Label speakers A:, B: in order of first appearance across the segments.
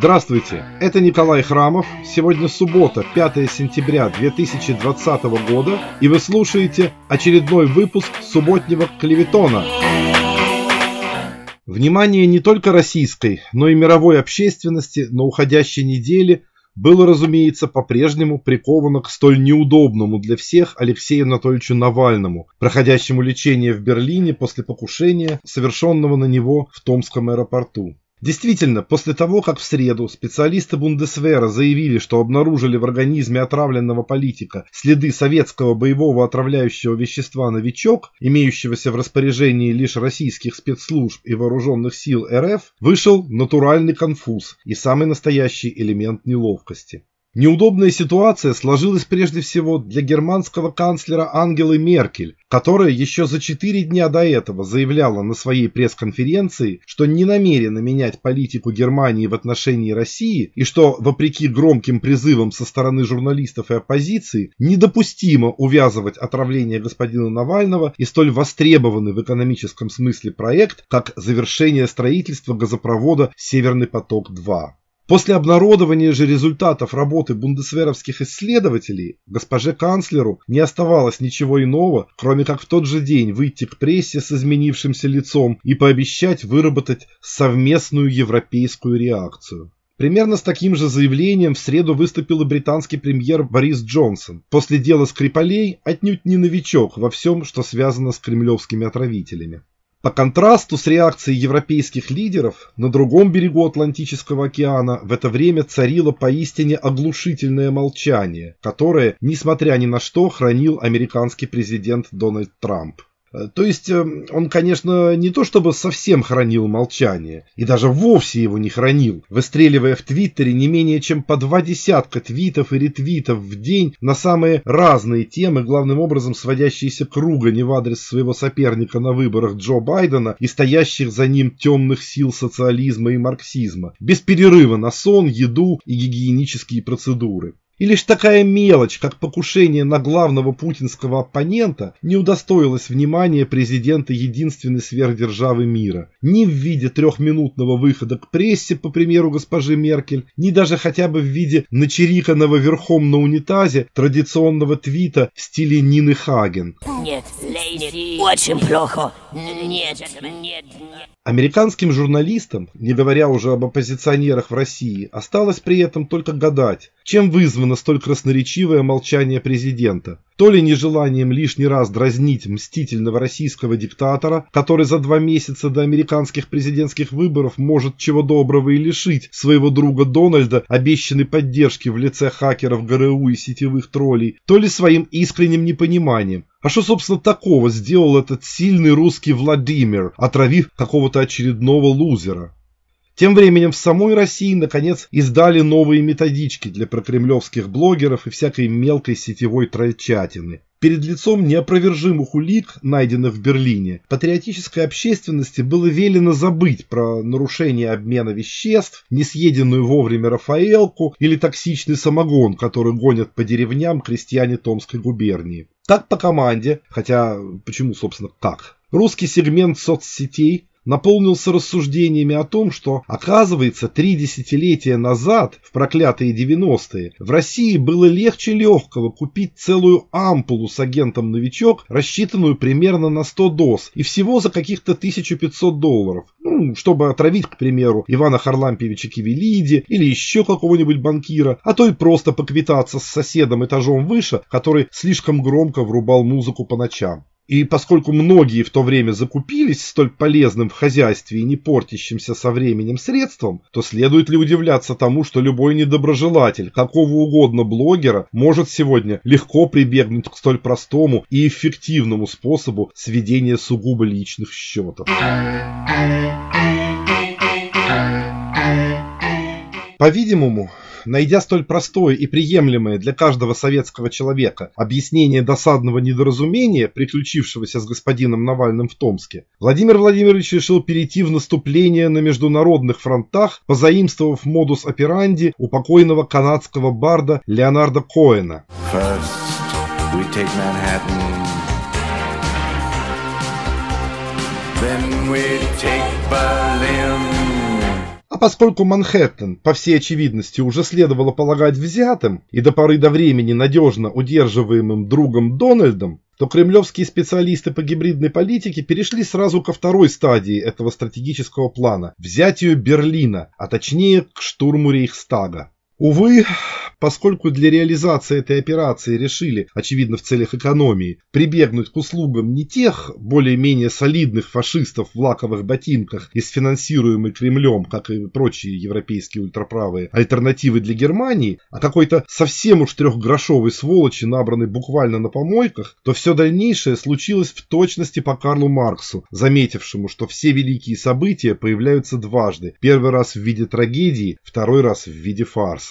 A: Здравствуйте, это Николай Храмов. Сегодня суббота, 5 сентября 2020 года, и вы слушаете очередной выпуск субботнего клеветона. Внимание не только российской, но и мировой общественности на уходящей неделе было, разумеется, по-прежнему приковано к столь неудобному для всех Алексею Анатольевичу Навальному, проходящему лечение в Берлине после покушения, совершенного на него в Томском аэропорту. Действительно, после того, как в среду специалисты Бундесвера заявили, что обнаружили в организме отравленного политика следы советского боевого отравляющего вещества «Новичок», имеющегося в распоряжении лишь российских спецслужб и вооруженных сил РФ, вышел натуральный конфуз и самый настоящий элемент неловкости. Неудобная ситуация сложилась прежде всего для германского канцлера Ангелы Меркель, которая еще за четыре дня до этого заявляла на своей пресс-конференции, что не намерена менять политику Германии в отношении России и что, вопреки громким призывам со стороны журналистов и оппозиции, недопустимо увязывать отравление господина Навального и столь востребованный в экономическом смысле проект, как завершение строительства газопровода «Северный поток-2». После обнародования же результатов работы бундесверовских исследователей госпоже канцлеру не оставалось ничего иного, кроме как в тот же день выйти к прессе с изменившимся лицом и пообещать выработать совместную европейскую реакцию. Примерно с таким же заявлением в среду выступил и британский премьер Борис Джонсон. После дела Скрипалей отнюдь не новичок во всем, что связано с кремлевскими отравителями. По контрасту с реакцией европейских лидеров, на другом берегу Атлантического океана в это время царило поистине оглушительное молчание, которое, несмотря ни на что, хранил американский президент Дональд Трамп. Э, то есть э, он, конечно, не то чтобы совсем хранил молчание, и даже вовсе его не хранил, выстреливая в Твиттере не менее чем по два десятка твитов и ретвитов в день на самые разные темы, главным образом сводящиеся к ругани в адрес своего соперника на выборах Джо Байдена и стоящих за ним темных сил социализма и марксизма, без перерыва на сон, еду и гигиенические процедуры. И лишь такая мелочь, как покушение на главного путинского оппонента, не удостоилась внимания президента единственной сверхдержавы мира. Ни в виде трехминутного выхода к прессе, по примеру госпожи Меркель, ни даже хотя бы в виде начериканного верхом на унитазе традиционного твита в стиле Нины Хаген. Нет, Лейси, очень плохо. Нет, нет, нет. Американским журналистам, не говоря уже об оппозиционерах в России, осталось при этом только гадать, чем вызвано столь красноречивое молчание президента. То ли нежеланием лишний раз дразнить мстительного российского диктатора, который за два месяца до американских президентских выборов может чего доброго и лишить своего друга Дональда обещанной поддержки в лице хакеров ГРУ и сетевых троллей, то ли своим искренним непониманием, а что, собственно, такого сделал этот сильный русский Владимир, отравив какого-то очередного лузера? Тем временем в самой России, наконец, издали новые методички для прокремлевских блогеров и всякой мелкой сетевой тройчатины. Перед лицом неопровержимых улик, найденных в Берлине, патриотической общественности было велено забыть про нарушение обмена веществ, несъеденную вовремя Рафаэлку или токсичный самогон, который гонят по деревням крестьяне Томской губернии. Так по команде, хотя почему, собственно, как? Русский сегмент соцсетей наполнился рассуждениями о том, что, оказывается, три десятилетия назад, в проклятые 90-е, в России было легче легкого купить целую ампулу с агентом «Новичок», рассчитанную примерно на 100 доз, и всего за каких-то 1500 долларов. Ну, чтобы отравить, к примеру, Ивана Харлампьевича Кивелиди или еще какого-нибудь банкира, а то и просто поквитаться с соседом этажом выше, который слишком громко врубал музыку по ночам. И поскольку многие в то время закупились столь полезным в хозяйстве и не портящимся со временем средством, то следует ли удивляться тому, что любой недоброжелатель какого угодно блогера может сегодня легко прибегнуть к столь простому и эффективному способу сведения сугубо личных счетов. По-видимому, найдя столь простое и приемлемое для каждого советского человека объяснение досадного недоразумения, приключившегося с господином Навальным в Томске, Владимир Владимирович решил перейти в наступление на международных фронтах, позаимствовав модус операнди у покойного канадского барда Леонарда Коэна. А поскольку Манхэттен, по всей очевидности, уже следовало полагать взятым и до поры до времени надежно удерживаемым другом Дональдом, то кремлевские специалисты по гибридной политике перешли сразу ко второй стадии этого стратегического плана – взятию Берлина, а точнее к штурму Рейхстага. Увы, поскольку для реализации этой операции решили, очевидно в целях экономии, прибегнуть к услугам не тех более-менее солидных фашистов в лаковых ботинках из финансируемой Кремлем, как и прочие европейские ультраправые альтернативы для Германии, а какой-то совсем уж трехгрошовой сволочи, набранной буквально на помойках, то все дальнейшее случилось в точности по Карлу Марксу, заметившему, что все великие события появляются дважды. Первый раз в виде трагедии, второй раз в виде фарса.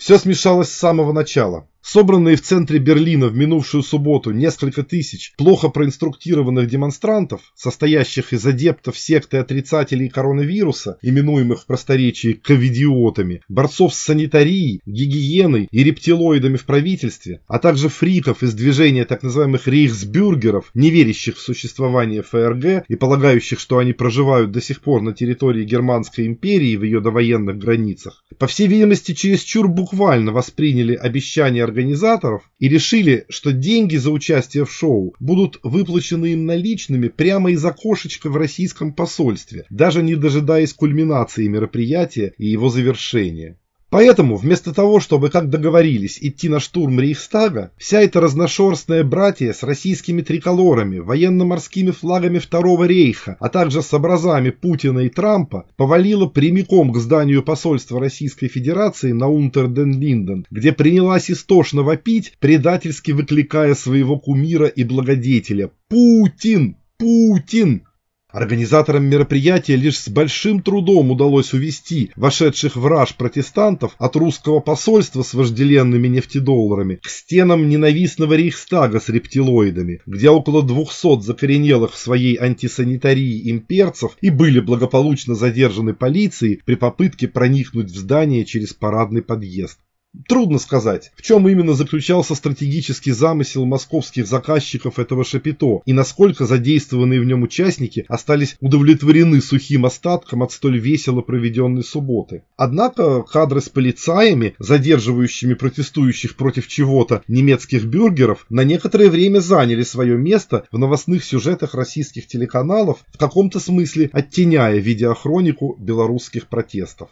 A: Все смешалось с самого начала. Собранные в центре Берлина в минувшую субботу несколько тысяч плохо проинструктированных демонстрантов, состоящих из адептов секты отрицателей коронавируса, именуемых в просторечии ковидиотами, борцов с санитарией, гигиеной и рептилоидами в правительстве, а также фриков из движения так называемых рейхсбюргеров, не верящих в существование ФРГ и полагающих, что они проживают до сих пор на территории Германской империи в ее довоенных границах, по всей видимости чересчур буквально восприняли обещания организаторов и решили, что деньги за участие в шоу будут выплачены им наличными прямо из окошечка в российском посольстве, даже не дожидаясь кульминации мероприятия и его завершения. Поэтому, вместо того, чтобы, как договорились, идти на штурм Рейхстага, вся эта разношерстная братья с российскими триколорами, военно-морскими флагами Второго рейха, а также с образами Путина и Трампа, повалила прямиком к зданию посольства Российской Федерации на Унтерден-Линден, где принялась истошно вопить, предательски выкликая своего кумира и благодетеля «Путин! Путин!» Организаторам мероприятия лишь с большим трудом удалось увести вошедших в раж протестантов от русского посольства с вожделенными нефтедолларами к стенам ненавистного рейхстага с рептилоидами, где около 200 закоренелых в своей антисанитарии имперцев и были благополучно задержаны полицией при попытке проникнуть в здание через парадный подъезд. Трудно сказать, в чем именно заключался стратегический замысел московских заказчиков этого шапито и насколько задействованные в нем участники остались удовлетворены сухим остатком от столь весело проведенной субботы. Однако кадры с полицаями, задерживающими протестующих против чего-то немецких бюргеров, на некоторое время заняли свое место в новостных сюжетах российских телеканалов, в каком-то смысле оттеняя видеохронику белорусских протестов.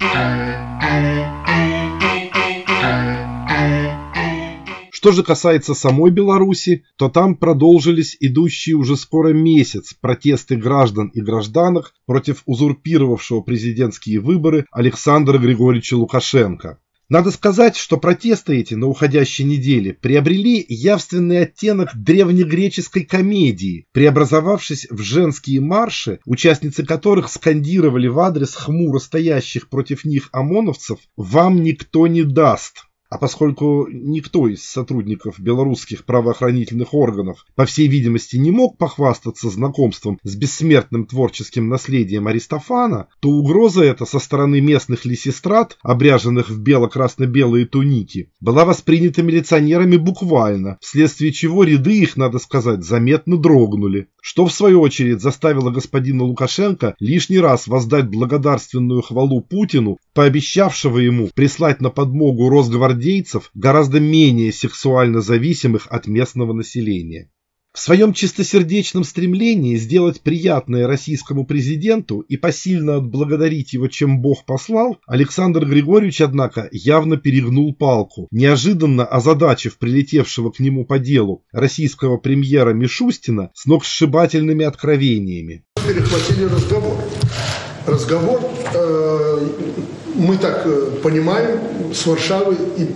A: Что же касается самой Беларуси, то там продолжились идущие уже скоро месяц протесты граждан и гражданок против узурпировавшего президентские выборы Александра Григорьевича Лукашенко. Надо сказать, что протесты эти на уходящей неделе приобрели явственный оттенок древнегреческой комедии, преобразовавшись в женские марши, участницы которых скандировали в адрес хмуро стоящих против них ОМОНовцев «Вам никто не даст». А поскольку никто из сотрудников белорусских правоохранительных органов, по всей видимости, не мог похвастаться знакомством с бессмертным творческим наследием Аристофана, то угроза эта со стороны местных лисистрат, обряженных в бело-красно-белые туники, была воспринята милиционерами буквально, вследствие чего ряды их, надо сказать, заметно дрогнули что в свою очередь заставило господина Лукашенко лишний раз воздать благодарственную хвалу Путину, пообещавшего ему прислать на подмогу росгвардейцев гораздо менее сексуально зависимых от местного населения. В своем чистосердечном стремлении сделать приятное российскому президенту и посильно отблагодарить его, чем Бог послал, Александр Григорьевич, однако, явно перегнул палку, неожиданно озадачив прилетевшего к нему по делу российского премьера Мишустина с сногсшибательными откровениями.
B: Перехватили разговор. Разговор, э, мы так э, понимаем, с Варшавой, и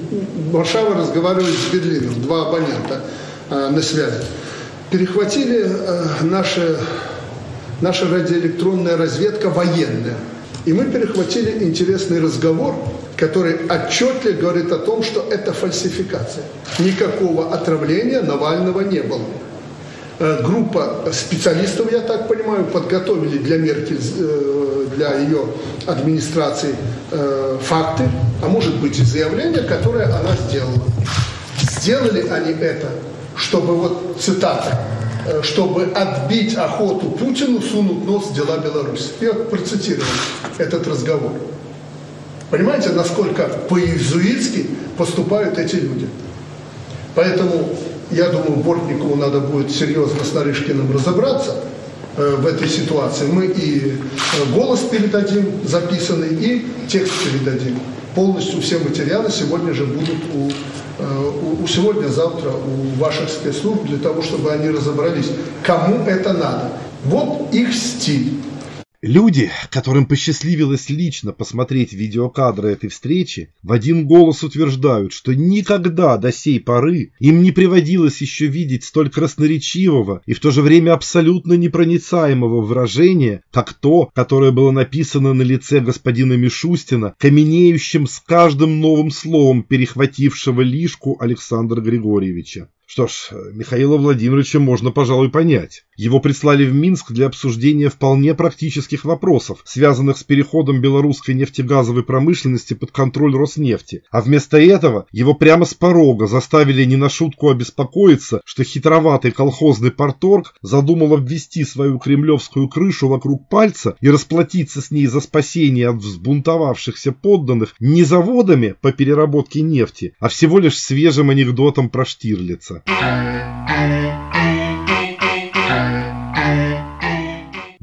B: Варшава разговаривает с Берлином, два абонента э, на связи перехватили э, наша, наша радиоэлектронная разведка военная. И мы перехватили интересный разговор, который отчетливо говорит о том, что это фальсификация. Никакого отравления Навального не было. Э, группа специалистов, я так понимаю, подготовили для Меркель, э, для ее администрации факты, а может быть и заявление, которое она сделала. Сделали они это чтобы, вот цитата, э, чтобы отбить охоту Путину, сунуть нос в дела Беларуси. Я процитировал этот разговор. Понимаете, насколько по-иезуитски поступают эти люди. Поэтому, я думаю, Бортникову надо будет серьезно с Нарышкиным разобраться э, в этой ситуации. Мы и э, голос передадим записанный, и текст передадим. Полностью все материалы сегодня же будут у, э, у, у сегодня-завтра у ваших спецслужб для того, чтобы они разобрались, кому это надо. Вот их стиль.
A: Люди, которым посчастливилось лично посмотреть видеокадры этой встречи, в один голос утверждают, что никогда до сей поры им не приводилось еще видеть столь красноречивого и в то же время абсолютно непроницаемого выражения, как то, которое было написано на лице господина Мишустина, каменеющим с каждым новым словом перехватившего лишку Александра Григорьевича. Что ж, Михаила Владимировича можно, пожалуй, понять. Его прислали в Минск для обсуждения вполне практических вопросов, связанных с переходом белорусской нефтегазовой промышленности под контроль Роснефти. А вместо этого его прямо с порога заставили не на шутку обеспокоиться, что хитроватый колхозный порторг задумал обвести свою кремлевскую крышу вокруг пальца и расплатиться с ней за спасение от взбунтовавшихся подданных не заводами по переработке нефти, а всего лишь свежим анекдотом про Штирлица.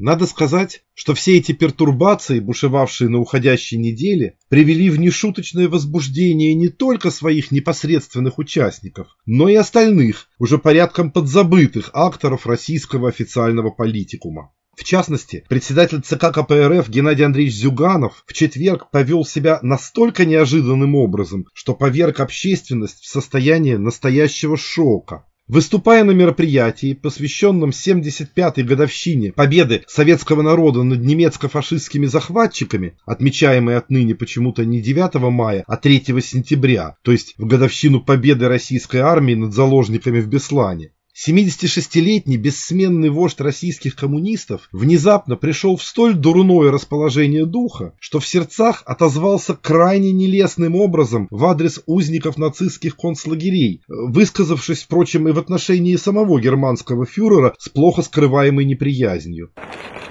A: Надо сказать, что все эти пертурбации, бушевавшие на уходящей неделе, привели в нешуточное возбуждение не только своих непосредственных участников, но и остальных, уже порядком подзабытых акторов российского официального политикума. В частности, председатель ЦК КПРФ Геннадий Андреевич Зюганов в четверг повел себя настолько неожиданным образом, что поверг общественность в состояние настоящего шока. Выступая на мероприятии, посвященном 75-й годовщине победы советского народа над немецко-фашистскими захватчиками, отмечаемой отныне почему-то не 9 мая, а 3 сентября, то есть в годовщину победы российской армии над заложниками в Беслане, 76-летний бессменный вождь российских коммунистов внезапно пришел в столь дурное расположение духа, что в сердцах отозвался крайне нелестным образом в адрес узников нацистских концлагерей, высказавшись, впрочем, и в отношении самого германского фюрера с плохо скрываемой неприязнью.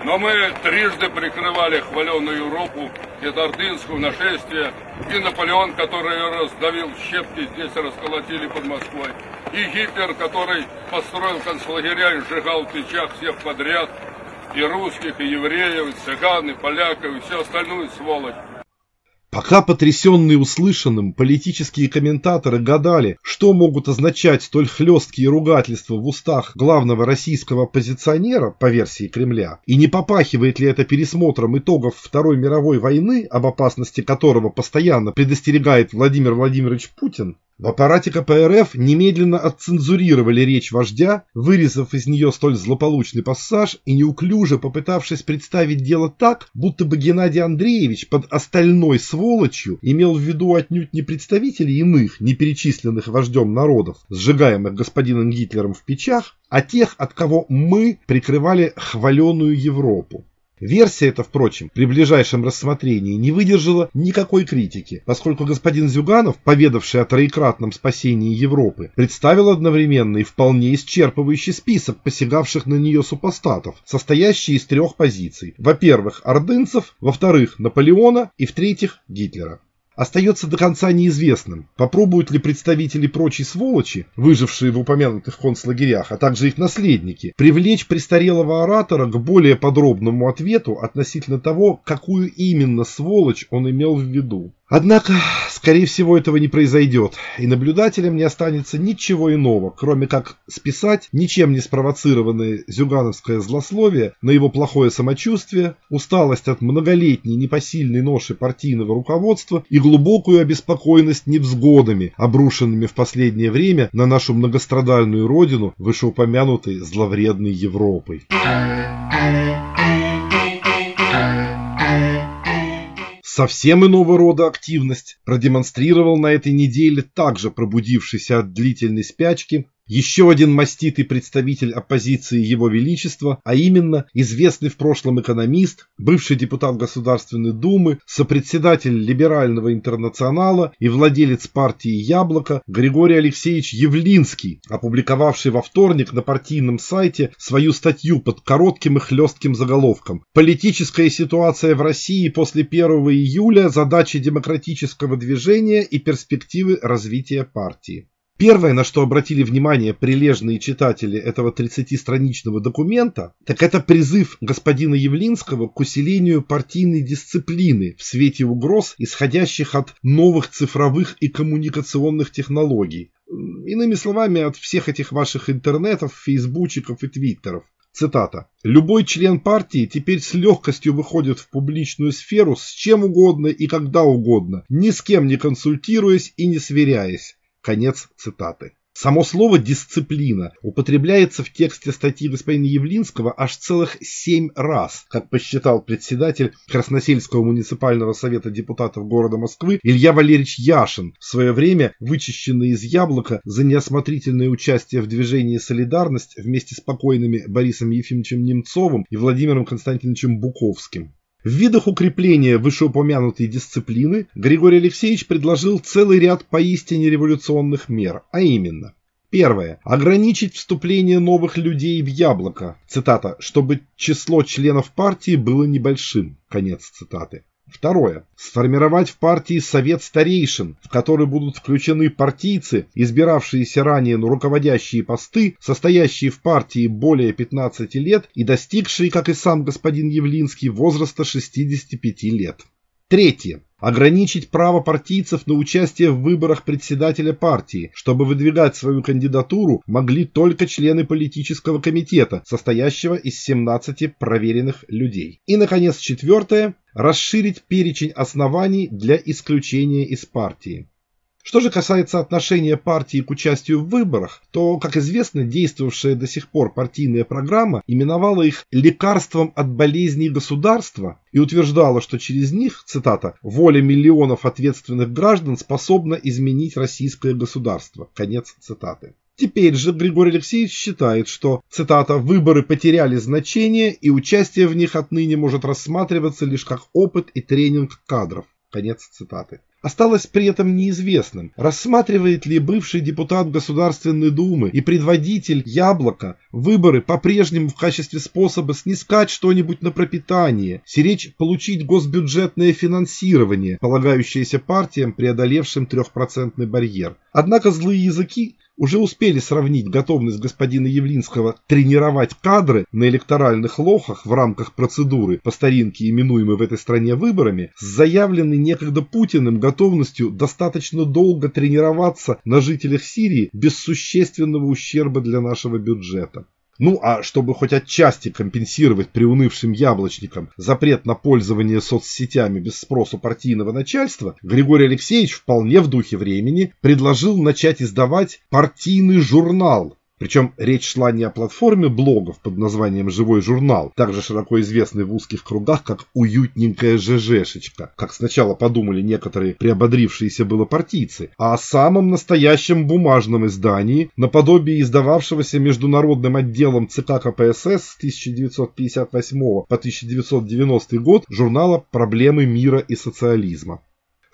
C: Но мы трижды прикрывали хваленную Европу от ордынского нашествия, и Наполеон, который раздавил щепки, здесь расколотили под Москвой, и Гитлер, который построил концлагеря и сжигал в печах всех подряд, и русских, и евреев, и цыган, и поляков, и всю остальную сволочь.
A: Пока потрясенные услышанным политические комментаторы гадали, что могут означать столь хлесткие ругательства в устах главного российского оппозиционера по версии Кремля, и не попахивает ли это пересмотром итогов Второй мировой войны, об опасности которого постоянно предостерегает Владимир Владимирович Путин, в аппарате КПРФ немедленно отцензурировали речь вождя, вырезав из нее столь злополучный пассаж и неуклюже попытавшись представить дело так, будто бы Геннадий Андреевич под остальной сволочью имел в виду отнюдь не представителей иных, не перечисленных вождем народов, сжигаемых господином Гитлером в печах, а тех, от кого мы прикрывали хваленую Европу. Версия эта, впрочем, при ближайшем рассмотрении не выдержала никакой критики, поскольку господин Зюганов, поведавший о троекратном спасении Европы, представил одновременно и вполне исчерпывающий список посягавших на нее супостатов, состоящий из трех позиций. Во-первых, ордынцев, во-вторых, Наполеона и в-третьих, Гитлера остается до конца неизвестным, попробуют ли представители прочей сволочи, выжившие в упомянутых концлагерях, а также их наследники, привлечь престарелого оратора к более подробному ответу относительно того, какую именно сволочь он имел в виду. Однако, скорее всего, этого не произойдет, и наблюдателям не останется ничего иного, кроме как списать ничем не спровоцированное зюгановское злословие на его плохое самочувствие, усталость от многолетней непосильной ноши партийного руководства и глубокую обеспокоенность невзгодами, обрушенными в последнее время на нашу многострадальную родину вышеупомянутой зловредной Европой. Совсем иного рода активность продемонстрировал на этой неделе также пробудившийся от длительной спячки Еще один маститый представитель оппозиции Его Величества, а именно известный в прошлом экономист, бывший депутат Государственной Думы, сопредседатель Либерального интернационала и владелец партии «Яблоко» Григорий Алексеевич Явлинский, опубликовавший во вторник на партийном сайте свою статью под коротким и хлестким заголовком «Политическая ситуация в России после 1 июля. Задачи демократического движения и перспективы развития партии». Первое, на что обратили внимание прилежные читатели этого 30-страничного документа, так это призыв господина Явлинского к усилению партийной дисциплины в свете угроз, исходящих от новых цифровых и коммуникационных технологий. Иными словами, от всех этих ваших интернетов, фейсбучиков и твиттеров. Цитата. «Любой член партии теперь с легкостью выходит в публичную сферу с чем угодно и когда угодно, ни с кем не консультируясь и не сверяясь. Конец цитаты. Само слово «дисциплина» употребляется в тексте статьи господина Явлинского аж целых семь раз, как посчитал председатель Красносельского муниципального совета депутатов города Москвы Илья Валерьевич Яшин, в свое время вычищенный из яблока за неосмотрительное участие в движении «Солидарность» вместе с покойными Борисом Ефимовичем Немцовым и Владимиром Константиновичем Буковским. В видах укрепления вышеупомянутой дисциплины Григорий Алексеевич предложил целый ряд поистине революционных мер, а именно Первое. Ограничить вступление новых людей в яблоко. Цитата. Чтобы число членов партии было небольшим. Конец цитаты. Второе. Сформировать в партии совет старейшин, в который будут включены партийцы, избиравшиеся ранее на руководящие посты, состоящие в партии более 15 лет и достигшие, как и сам господин Явлинский, возраста 65 лет. Третье. Ограничить право партийцев на участие в выборах председателя партии, чтобы выдвигать свою кандидатуру могли только члены политического комитета, состоящего из 17 проверенных людей. И, наконец, четвертое. Расширить перечень оснований для исключения из партии. Что же касается отношения партии к участию в выборах, то, как известно, действовавшая до сих пор партийная программа именовала их лекарством от болезней государства и утверждала, что через них, цитата, «воля миллионов ответственных граждан способна изменить российское государство». Конец цитаты. Теперь же Григорий Алексеевич считает, что, цитата, «выборы потеряли значение и участие в них отныне может рассматриваться лишь как опыт и тренинг кадров». Конец цитаты. Осталось при этом неизвестным, рассматривает ли бывший депутат Государственной Думы и предводитель Яблока выборы по-прежнему в качестве способа снискать что-нибудь на пропитание, сиречь получить госбюджетное финансирование, полагающееся партиям, преодолевшим трехпроцентный барьер. Однако злые языки уже успели сравнить готовность господина Явлинского тренировать кадры на электоральных лохах в рамках процедуры, по старинке именуемой в этой стране выборами, с заявленной некогда Путиным готовностью достаточно долго тренироваться на жителях Сирии без существенного ущерба для нашего бюджета. Ну а чтобы хоть отчасти компенсировать приунывшим яблочникам запрет на пользование соцсетями без спросу партийного начальства, Григорий Алексеевич вполне в духе времени предложил начать издавать партийный журнал причем речь шла не о платформе блогов под названием «Живой журнал», также широко известный в узких кругах как «Уютненькая ЖЖшечка», как сначала подумали некоторые приободрившиеся было партийцы, а о самом настоящем бумажном издании, наподобие издававшегося международным отделом ЦК КПСС с 1958 по 1990 год журнала «Проблемы мира и социализма».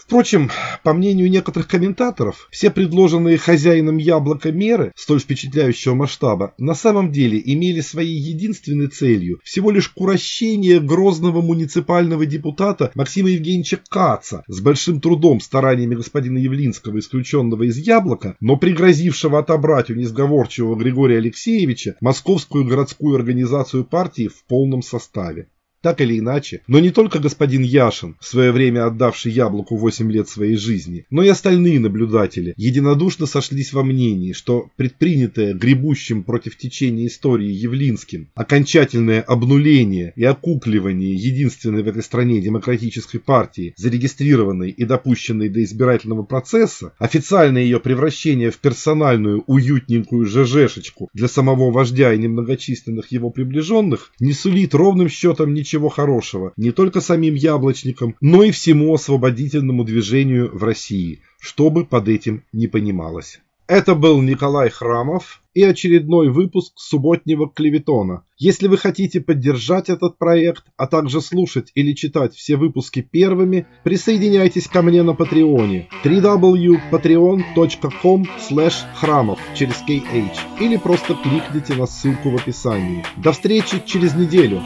A: Впрочем, по мнению некоторых комментаторов, все предложенные хозяином яблока меры столь впечатляющего масштаба на самом деле имели своей единственной целью всего лишь курощение грозного муниципального депутата Максима Евгеньевича Каца с большим трудом стараниями господина Явлинского, исключенного из яблока, но пригрозившего отобрать у несговорчивого Григория Алексеевича московскую городскую организацию партии в полном составе. Так или иначе, но не только господин Яшин, в свое время отдавший яблоку 8 лет своей жизни, но и остальные наблюдатели единодушно сошлись во мнении, что предпринятое гребущим против течения истории Явлинским окончательное обнуление и окукливание единственной в этой стране демократической партии, зарегистрированной и допущенной до избирательного процесса, официальное ее превращение в персональную уютненькую ЖЖшечку для самого вождя и немногочисленных его приближенных, не сулит ровным счетом ничего ничего хорошего не только самим яблочникам, но и всему освободительному движению в России, что бы под этим не понималось. Это был Николай Храмов и очередной выпуск субботнего клеветона. Если вы хотите поддержать этот проект, а также слушать или читать все выпуски первыми, присоединяйтесь ко мне на Патреоне www.patreon.com храмов через KH или просто кликните на ссылку в описании. До встречи через неделю!